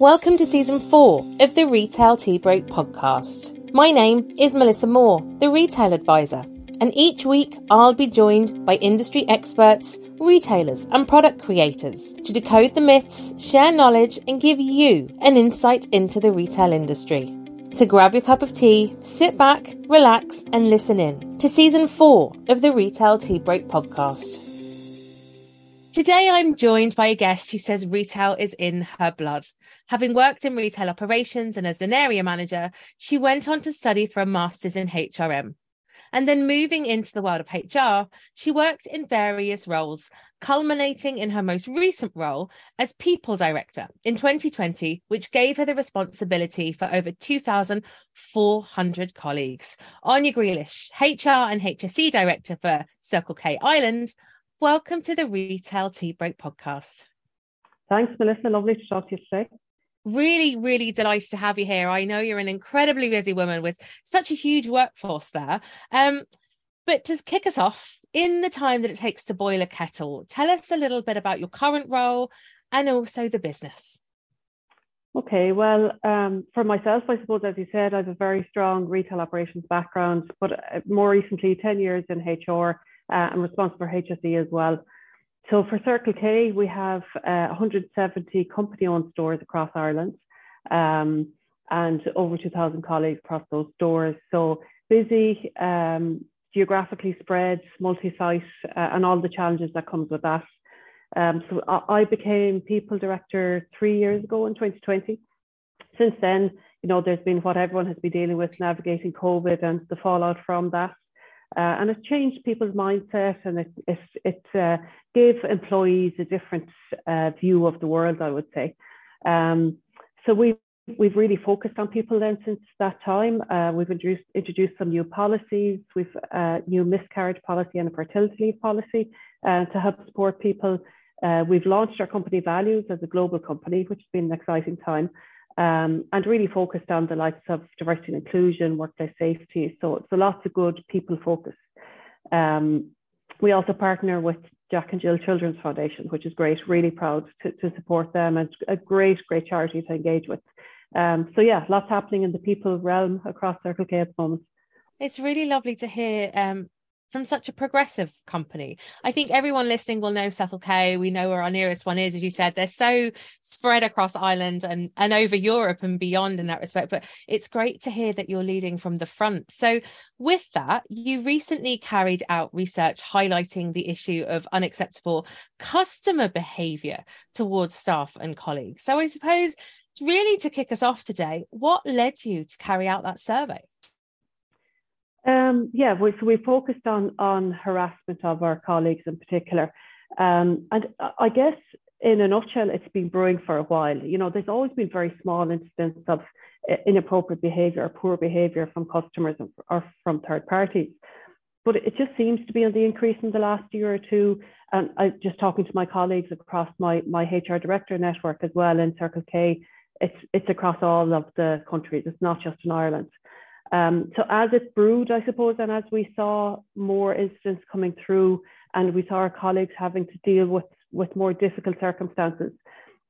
Welcome to season four of the Retail Tea Break podcast. My name is Melissa Moore, the retail advisor, and each week I'll be joined by industry experts, retailers, and product creators to decode the myths, share knowledge, and give you an insight into the retail industry. So grab your cup of tea, sit back, relax, and listen in to season four of the Retail Tea Break podcast. Today, I'm joined by a guest who says retail is in her blood. Having worked in retail operations and as an area manager, she went on to study for a master's in HRM. And then moving into the world of HR, she worked in various roles, culminating in her most recent role as people director in 2020, which gave her the responsibility for over 2,400 colleagues. Áine Griallais, HR and HSE director for Circle K Ireland, welcome to the Retail Tea Break podcast. Thanks, Melissa. Lovely to talk to you today. Really, really delighted to have you here. I know you're an incredibly busy woman with such a huge workforce there. Um, but to kick us off, in the time that it takes to boil a kettle, tell us a little bit about your current role and also the business. Okay, well, um, for myself, I suppose, as you said, I have a very strong retail operations background, but uh, more recently, 10 years in HR uh, I'm responsible for HSE as well. So for Circle K, we have uh, 170 company-owned stores across Ireland um, and over 2,000 colleagues across those stores. So busy, um, geographically spread, multi-site, uh, and all the challenges that comes with that. Um, so I became people director three years ago in 2020. Since then, you know, there's been what everyone has been dealing with, navigating COVID and the fallout from that. Uh, and it changed people's mindset and it, it, it uh, gave employees a different uh, view of the world, I would say. Um, so we, we've really focused on people then since that time. Uh, we've introduced, introduced some new policies. We've uh, new miscarriage policy and a fertility leave policy uh, to help support people. we've launched our company values as a global company, which has been an exciting time um, and really focused on the likes of diversity and inclusion, workplace safety. So, so lots of good people focus. Um, we also partner with Jack and Jill Children's Foundation, which is great. Really proud to, to support them and a great, great charity to engage with. Um, so yeah, lots happening in the people realm across Circle K at the moment. It's really lovely to hear um, from such a progressive company. I think everyone listening will know Circle K. We know where our nearest one is, as you said. They're so spread across Ireland and, and over Europe and beyond in that respect. But it's great to hear that you're leading from the front. So, with that, you recently carried out research highlighting the issue of unacceptable customer behaviour towards staff and colleagues. So, I suppose really to kick us off today, what led you to carry out that survey? Um, yeah, we, so we focused on on harassment of our colleagues in particular, um, and I guess in a nutshell, it's been brewing for a while. You know, there's always been very small incidents of uh, inappropriate behaviour or poor behaviour from customers or from third parties, but it just seems to be on the increase in the last year or two. And I just talking to my colleagues across my my HR director network as well in Circle K. It's it's across all of the countries. It's not just in Ireland. Um, so as it brewed, I suppose, and as we saw more incidents coming through, and we saw our colleagues having to deal with with more difficult circumstances,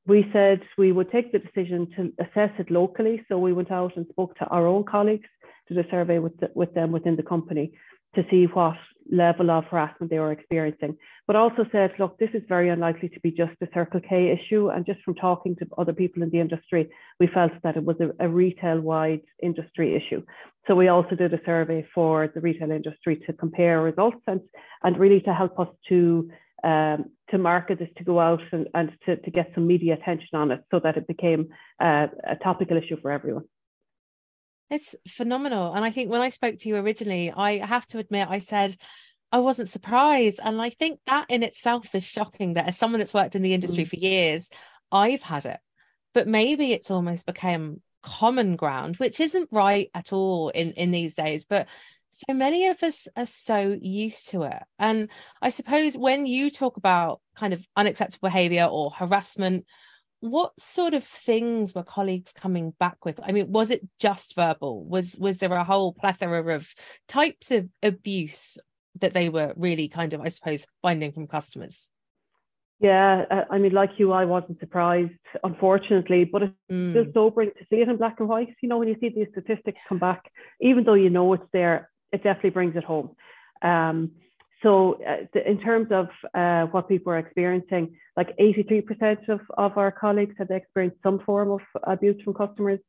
we said we would take the decision to assess it locally. So we went out and spoke to our own colleagues, did a survey with the, with them within the company to see what level of harassment they were experiencing, but also said, look, this is very unlikely to be just a Circle K issue. And just from talking to other people in the industry, we felt that it was a, a retail wide industry issue. So we also did a survey for the retail industry to compare results and, and really to help us to um, to market this, to go out and, and to, to get some media attention on it so that it became uh, a topical issue for everyone. It's phenomenal. And I think when I spoke to you originally, I have to admit, I said, I wasn't surprised. And I think that in itself is shocking that as someone that's worked in the industry mm. for years, I've had it. But maybe it's almost become common ground, which isn't right at all in, in these days. But so many of us are so used to it. And I suppose when you talk about kind of unacceptable behavior or harassment, what sort of things were colleagues coming back with i mean was it just verbal was was there a whole plethora of types of abuse that they were really kind of i suppose finding from customers Yeah, uh, I mean, like you, I wasn't surprised, unfortunately, but it's mm. still sobering to see it in black and white. You know, when you see these statistics come back, even though you know it's there, it definitely brings it home. Um, so, uh, in terms of uh, what people are experiencing, like 83% of, of our colleagues had experienced some form of abuse from customers.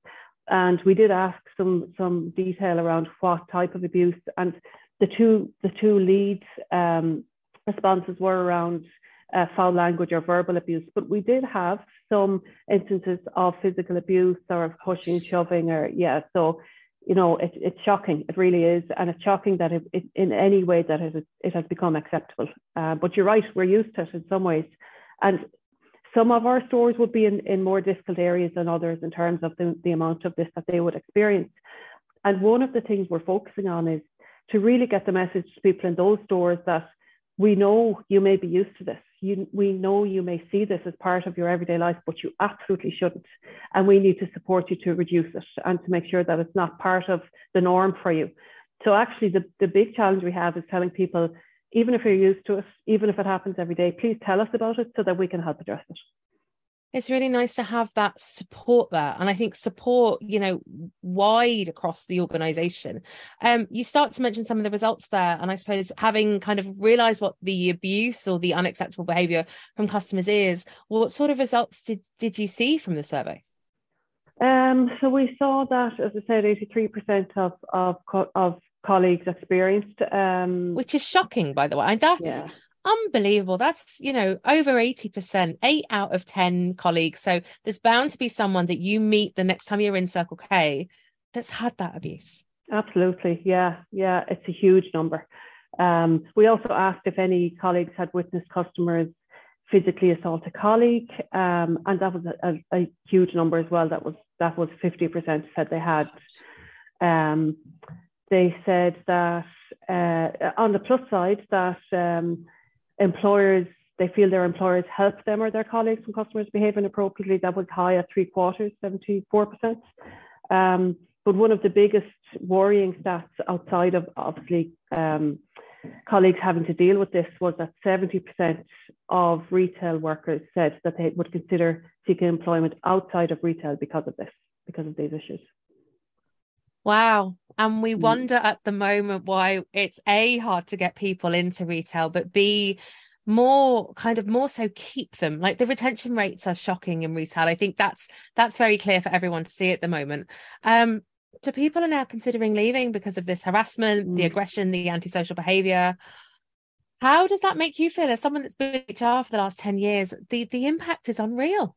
And we did ask some, some detail around what type of abuse. And the two, the two lead um, responses were around uh, foul language or verbal abuse, but we did have some instances of physical abuse or of pushing, shoving, or yeah. So you know, it, it's shocking. It really is, and it's shocking that it, it in any way that it, it has become acceptable. Uh, but you're right, we're used to it in some ways, and some of our stores would be in, in more difficult areas than others in terms of the, the amount of this that they would experience. And one of the things we're focusing on is to really get the message to people in those stores that we know you may be used to this you, we know you may see this as part of your everyday life, but you absolutely shouldn't. And we need to support you to reduce it and to make sure that it's not part of the norm for you. So actually the, the big challenge we have is telling people, even if you're used to it, even if it happens every day, please tell us about it so that we can help address it it's really nice to have that support there. And i think support you know wide across the organization. Um you start to mention some of the results there. And i suppose having kind of realized what the abuse or the unacceptable behavior from customers is what sort of results did did you see from the survey? Um so we saw that as i said 83% of of of colleagues experienced um which is shocking by the way. And that's yeah unbelievable. That's, you know, over 80%, eight out of 10 colleagues. So there's bound to be someone that you meet the next time you're in Circle K that's had that abuse. Absolutely. Yeah. Yeah. It's a huge number. Um, we also asked if any colleagues had witnessed customers physically assault a colleague, um, and that was a, a, a, huge number as well. That was that was fifty percent said they had. Um, they said that uh, on the plus side that um, employers they feel their employers help them or their colleagues and customers behave inappropriately. That was high at three quarters, 74%. Um, but one of the biggest worrying stats outside of obviously um, colleagues having to deal with this was that 70% of retail workers said that they would consider seeking employment outside of retail because of this, because of these issues. Wow. And we mm. wonder at the moment why it's A, hard to get people into retail, but B, more kind of more so keep them like the retention rates are shocking in retail i think that's that's very clear for everyone to see at the moment um do people are now considering leaving because of this harassment mm. the aggression the antisocial behavior how does that make you feel as someone that's been HR for the last 10 years the the impact is unreal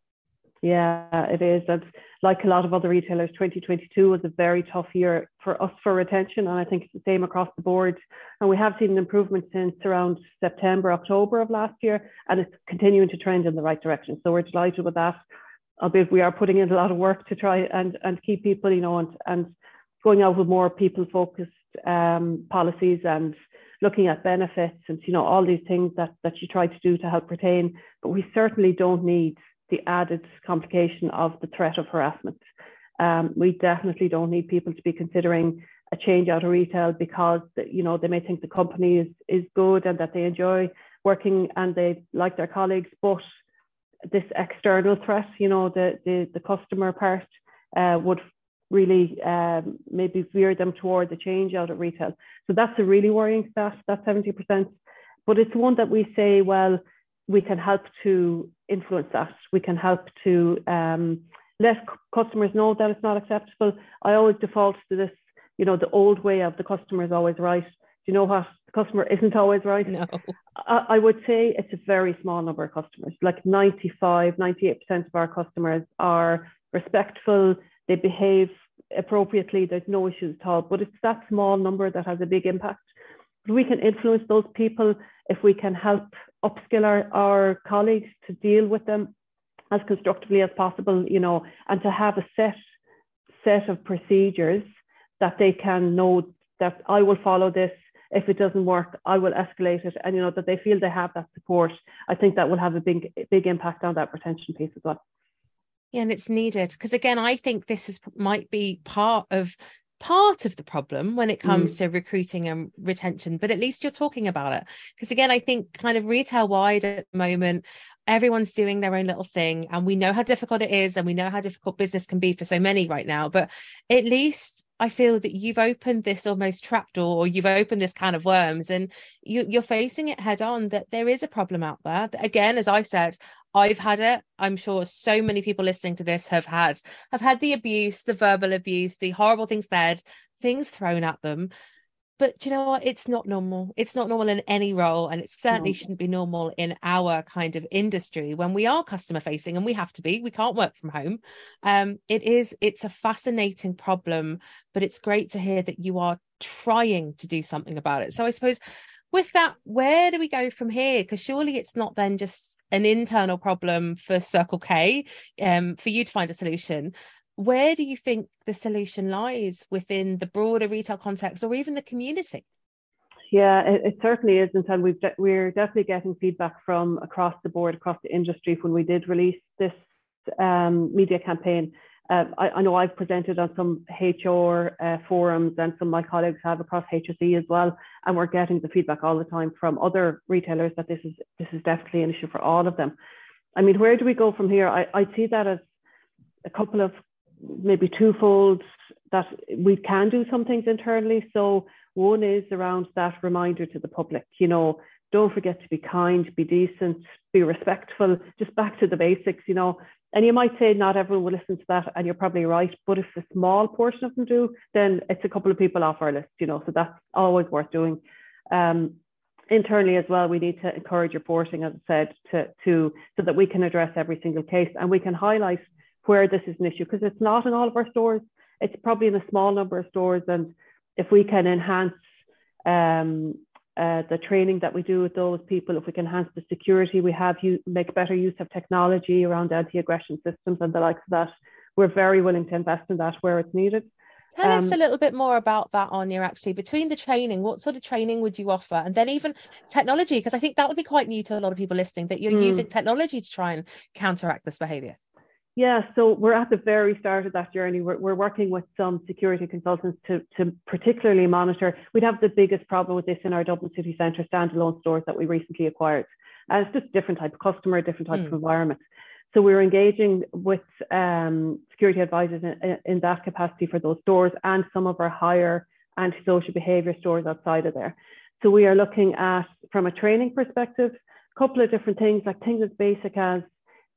yeah, it is. And like a lot of other retailers, 2022 was a very tough year for us for retention. And I think it's the same across the board. And we have seen an improvement since around September, October of last year, and it's continuing to trend in the right direction. So we're delighted with that. Albeit we are putting in a lot of work to try and, and keep people, you know, and, and going out with more people focused um, policies and looking at benefits and you know all these things that that you try to do to help retain but we certainly don't need the added complication of the threat of harassment. Um, we definitely don't need people to be considering a change out of retail because you know they may think the company is is good and that they enjoy working and they like their colleagues, but this external threat, you know, the the, the customer part uh, would really um, maybe veer them towards a change out of retail. So that's a really worrying stat, that 70%. But it's one that we say, well, we can help to influence that. We can help to um, let customers know that it's not acceptable. I always default to this, you know, the old way of the customer is always right. Do you know what? The customer isn't always right. No. I, I would say it's a very small number of customers. Like 95, 98% of our customers are respectful, they behave appropriately, there's no issues at all. But it's that small number that has a big impact. We can influence those people if we can help upskill our, our colleagues to deal with them as constructively as possible, you know, and to have a set set of procedures that they can know that I will follow this. If it doesn't work, I will escalate it, and you know that they feel they have that support. I think that will have a big big impact on that retention piece as well. Yeah, and it's needed because again, I think this is might be part of part of the problem when it comes mm. to recruiting and retention but at least you're talking about it because again i think kind of retail wide at the moment everyone's doing their own little thing and we know how difficult it is and we know how difficult business can be for so many right now but at least I feel that you've opened this almost trapdoor or you've opened this can of worms and you, are facing it head on that there is a problem out there. That again, as I've said, I've had it. I'm sure so many people listening to this have had have had the abuse, the verbal abuse, the horrible things said, things thrown at them but you know what? It's not normal. It's not normal in any role and it certainly no. shouldn't be normal in our kind of industry when we are customer facing and we have to be. We can't work from home. Um it is it's a fascinating problem but it's great to hear that you are trying to do something about it. So i suppose with that where do we go from here? Because surely it's not then just an internal problem for circle k um for you to find a solution where do you think the solution lies within the broader retail context or even the community? Yeah, it, it certainly isn't, and we've de- we're definitely getting feedback from across the board, across the industry. When we did release this um, media campaign, uh, I, I, know I've presented on some HR uh, forums, and some of my colleagues have across HSE as well, and we're getting the feedback all the time from other retailers that this is this is definitely an issue for all of them. I mean, where do we go from here? I, I see that as a couple of maybe twofold that we can do some things internally. So one is around that reminder to the public, you know, don't forget to be kind, be decent, be respectful, just back to the basics, you know. And you might say not everyone will listen to that, and you're probably right. But if a small portion of them do, then it's a couple of people off our list, you know. So that's always worth doing. Um, internally as well, we need to encourage reporting, as I said, to, to so that we can address every single case and we can highlight where this is an issue because it's not in all of our stores. It's probably in a small number of stores. And if we can enhance um, uh, the training that we do with those people, if we can enhance the security we have, you make better use of technology around anti-aggression systems and the likes of that, we're very willing to invest in that where it's needed. Tell um, us a little bit more about that, Áine, actually. Between the training, what sort of training would you offer? And then even technology, because I think that would be quite new to a lot of people listening, that you're mm. using technology to try and counteract this behaviour. Yeah, so we're at the very start of that journey. We're, we're working with some security consultants to, to particularly monitor. We'd have the biggest problem with this in our Dublin City Centre standalone stores that we recently acquired. And it's just different type of customer, different type mm. of hmm. environment. So we're engaging with um, security advisors in, in, that capacity for those stores and some of our higher antisocial behaviour stores outside of there. So we are looking at, from a training perspective, a couple of different things, like things as basic as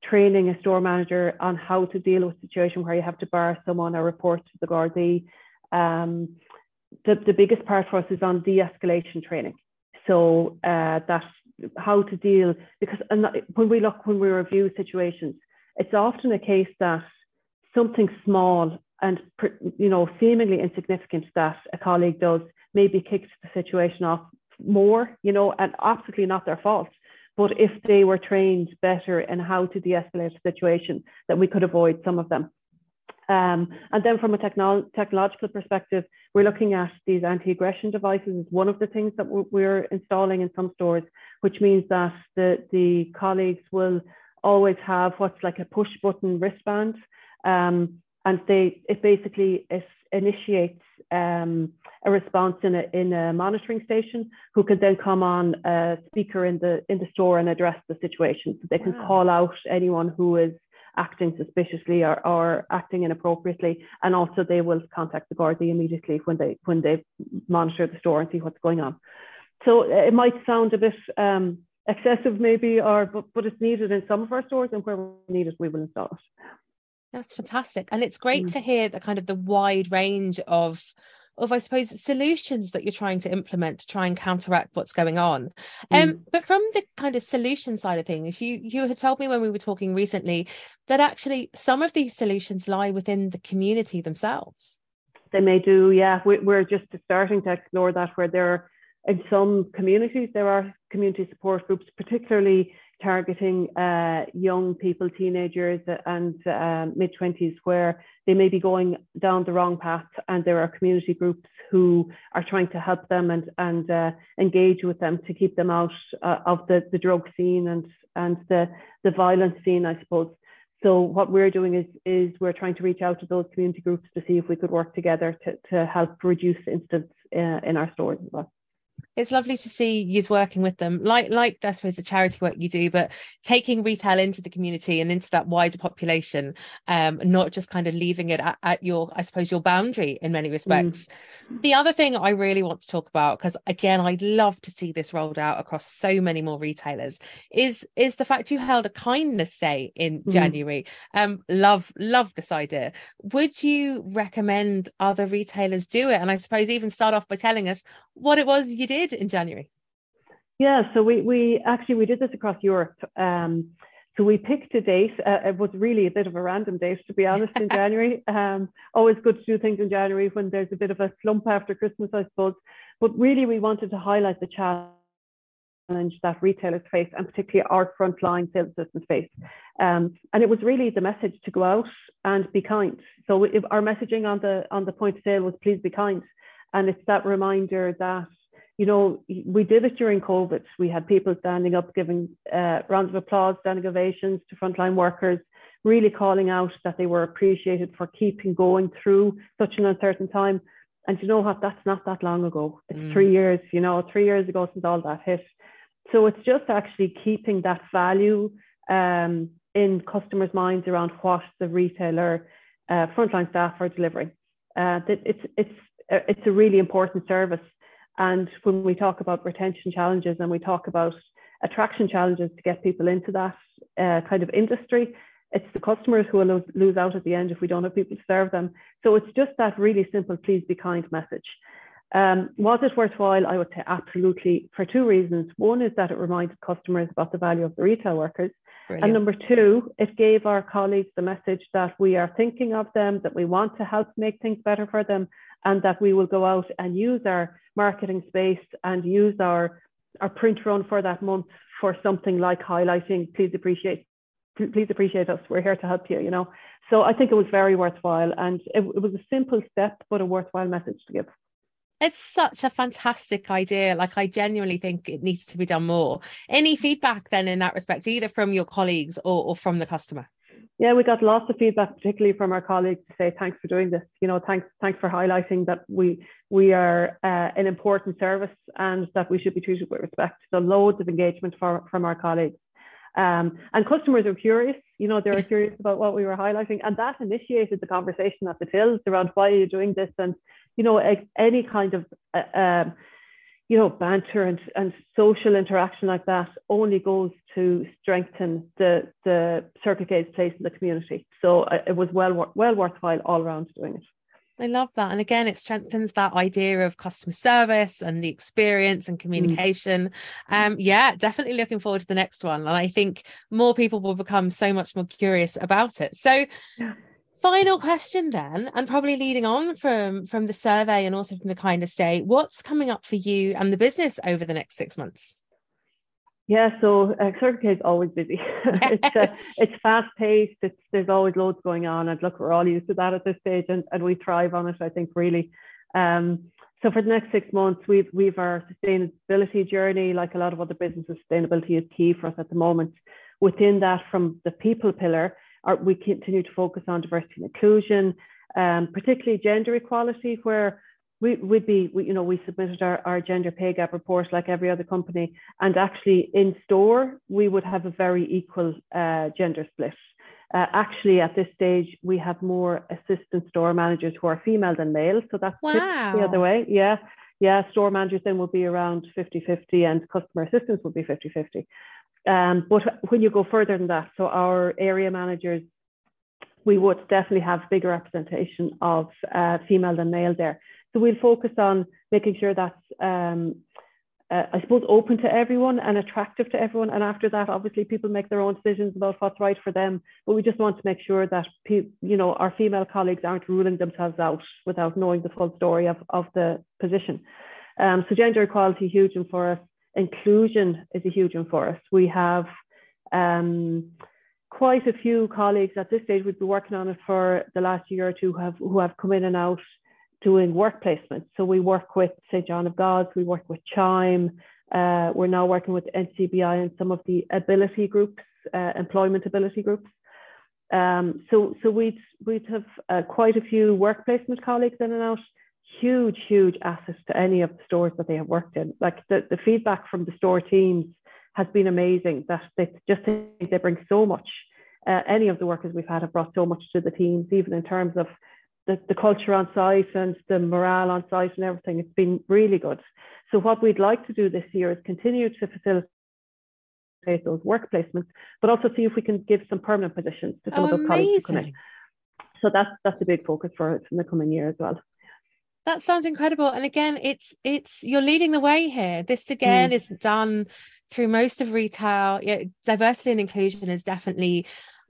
training a store manager on how to deal with a situation where you have to bar someone or report to the Gardaí. Um, the, the biggest part for us is on de-escalation training. So uh, that how to deal because when we look when we review situations, it's often a case that something small and you know seemingly insignificant that a colleague does maybe kicks the situation off more, you know, and absolutely not their fault. But if they were trained better in how to de-escalate a situation, then we could avoid some of them. Um, and then from a technolo technological perspective, we're looking at these anti-aggression devices as one of the things that we're installing in some stores, which means that the, the colleagues will always have what's like a push button wristband. Um, and they it basically it initiates um, a response in a, in a monitoring station who can then come on a speaker in the in the store and address the situation. So they can wow. call out anyone who is acting suspiciously or, or acting inappropriately, and also they will contact the Gardaí immediately when they when they monitor the store and see what's going on. So uh, it might sound a bit um, excessive, maybe, or but, but it's needed in some of our stores, and where we need it, we will install it. That's fantastic. And it's great mm. to hear the kind of the wide range of of I suppose solutions that you're trying to implement to try and counteract what's going on. Um, mm. but from the kind of solution side of things, you you had told me when we were talking recently that actually some of these solutions lie within the community themselves. They may do, yeah. We, we're just starting to explore that where there are in some communities there are community support groups, particularly targeting uh, young people, teenagers, and uh, mid 20s, where they may be going down the wrong path, and there are community groups who are trying to help them and and uh, engage with them to keep them out uh, of the, the drug scene and and the the violent scene, I suppose. So what we're doing is is we're trying to reach out to those community groups to see if we could work together to to help reduce incidents uh, in our stores as well. It's lovely to see you working with them. Like like I suppose the charity work you do but taking retail into the community and into that wider population um not just kind of leaving it at, at your I suppose your boundary in many respects. Mm. the other thing I really want to talk about because again I'd love to see this rolled out across so many more retailers is is the fact you held a kindness day in mm. January. Um love love this idea. Would you recommend other retailers do it? And I suppose even start off by telling us what it was you did in January. Yeah, so we we actually we did this across Europe. Um, so we picked a date. Uh, it was really a bit of a random date, to be honest, in January. Um, always good to do things in January when there's a bit of a slump after Christmas, I suppose. But really, we wanted to highlight the challenge that retailers face, and particularly our frontline sales assistants face. Um, and it was really the message to go out and be kind. So if our messaging on the on the point of sale was please be kind, and it's that reminder that you know, we did it during COVID. We had people standing up, giving uh, rounds of applause, standing ovations to frontline workers, really calling out that they were appreciated for keeping going through such an uncertain time. And you know what? That's not that long ago. It's mm. three years, you know, three years ago since all that hit. So it's just actually keeping that value um, in customers' minds around what the retailer uh, frontline staff are delivering. Uh, that it's it's it's a really important service and when we talk about retention challenges and we talk about attraction challenges to get people into that uh, kind of industry, it's the customers who will lose, out at the end if we don't have people to serve them. So it's just that really simple, please be kind message. Um, was it worthwhile? I would say absolutely for two reasons. One is that it reminded customers about the value of the retail workers. Brilliant. And number two, it gave our colleagues the message that we are thinking of them, that we want to help make things better for them, and that we will go out and use our marketing space and use our, our print run for that month for something like highlighting, please appreciate, please appreciate us. We're here to help you, you know. So I think it was very worthwhile and it, it was a simple step, but a worthwhile message to give. It's such a fantastic idea. Like, I genuinely think it needs to be done more. Any feedback then in that respect, either from your colleagues or, or from the customer? Yeah, we got lots of feedback, particularly from our colleagues, to say thanks for doing this. You know, thanks thanks for highlighting that we we are uh, an important service and that we should be treated with respect. So loads of engagement for, from our colleagues. Um, and customers are curious, you know, they were curious about what we were highlighting, and that initiated the conversation at the tills around why are you doing this, and you know, any kind of uh, um, you know, banter and, and social interaction like that only goes to strengthen the, the Circle K's place in the community. So uh, it was well, well worthwhile all around doing it. I love that. And again, it strengthens that idea of customer service and the experience and mm. communication. Mm. Um, yeah, definitely looking forward to the next one. And I think more people will become so much more curious about it. So, yeah final question then and probably leading on from from the survey and also from the kind of day what's coming up for you and the business over the next six months? Yeah so uh, is always busy. Yes. it's uh, it's fast paced it's there's always loads going on. And look we're all used to that at this stage and, and we thrive on it i think really. Um, so for the next six months we've we've our sustainability journey like a lot of other businesses sustainability is key for us at the moment. Within that from the people pillar our, we continue to focus on diversity and inclusion, um, particularly gender equality, where we would be, we, you know, we submitted our, our gender pay gap report like every other company, and actually in store we would have a very equal uh, gender split. Uh, actually, at this stage, we have more assistant store managers who are female than male, so that's wow. the other way. Yeah, yeah, store managers then will be around 50-50 and customer assistants will be 50-50. Um, but when you go further than that, so our area managers, we would definitely have bigger representation of uh, female than male there. So we'll focus on making sure that's, um, uh, I suppose, open to everyone and attractive to everyone. And after that, obviously, people make their own decisions about what's right for them. But we just want to make sure that you know our female colleagues aren't ruling themselves out without knowing the full story of, of the position. Um, so gender equality huge and for us inclusion is a huge one for us. We have um, quite a few colleagues at this stage. We've been working on it for the last year or two who have, who have come in and out doing work placements. So we work with St. John of God's, we work with Chime, uh, we're now working with NCBI and some of the ability groups, uh, employment ability groups. Um, so so we'd, we'd have uh, quite a few work placement colleagues in and out huge, huge asset to any of the stores that they have worked in. Like the, the feedback from the store teams has been amazing that they just think they bring so much. Uh, any of the workers we've had have brought so much to the teams, even in terms of the, the culture on site and the morale on site and everything. It's been really good. So what we'd like to do this year is continue to facilitate those work placements, but also see if we can give some permanent positions to some of those colleagues who come in. So that's that's a big focus for us in the coming year as well. That sounds incredible. And again, it's it's you're leading the way here. This again mm. is done through most of retail. Yeah, diversity and inclusion is definitely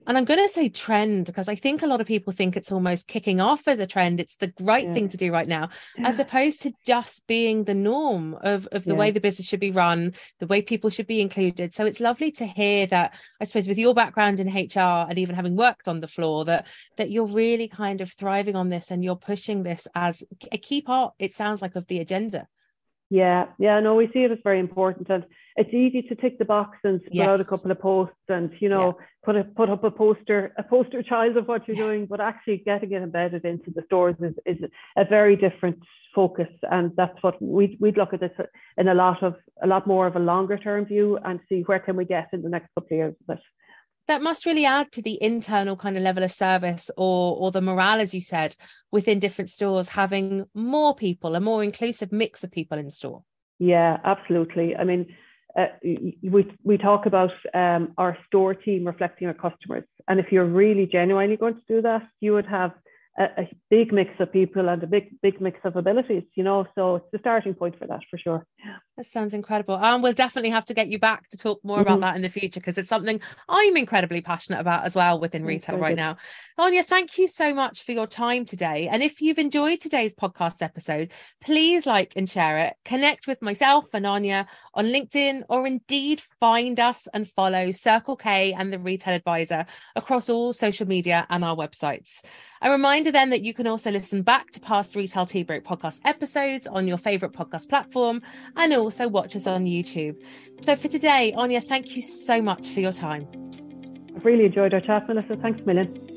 and I'm going to say trend because I think a lot of people think it's almost kicking off as a trend. It's the right yeah. thing to do right now, yeah. as opposed to just being the norm of, of the yeah. way the business should be run, the way people should be included. So it's lovely to hear that, I suppose, with your background in HR and even having worked on the floor, that that you're really kind of thriving on this and you're pushing this as a key part, it sounds like, of the agenda. Yeah, yeah, no, we see it as very important, and it's easy to tick the box and put yes. out a couple of posts, and you know, yeah. put a put up a poster, a poster child of what you're yeah. doing. But actually, getting it embedded into the stores is is a very different focus, and that's what we we'd look at this in a lot of a lot more of a longer term view and see where can we get in the next couple of years it that must really add to the internal kind of level of service or or the morale as you said within different stores having more people a more inclusive mix of people in store. Yeah absolutely. I mean uh, we we talk about um, our store team reflecting our customers. And if you're really genuinely going to do that you would have a, a, big mix of people and a big big mix of abilities you know so it's the starting point for that for sure. That sounds incredible. And we'll definitely have to get you back to talk more mm-hmm. about that in the future because it's something i'm incredibly passionate about as well within retail right now. Áine thank you so much for your time today. And if you've enjoyed today's podcast episode please like and share it. Connect with myself and Áine on linkedin or indeed find us and follow circle k and the retail advisor across all social media and our websites a reminder then that you can also listen back to past Retail Tea Break podcast episodes on your favourite podcast platform and also watch us on YouTube. So for today, Áine, thank you so much for your time. I've really enjoyed our chat, Melissa. Thanks a.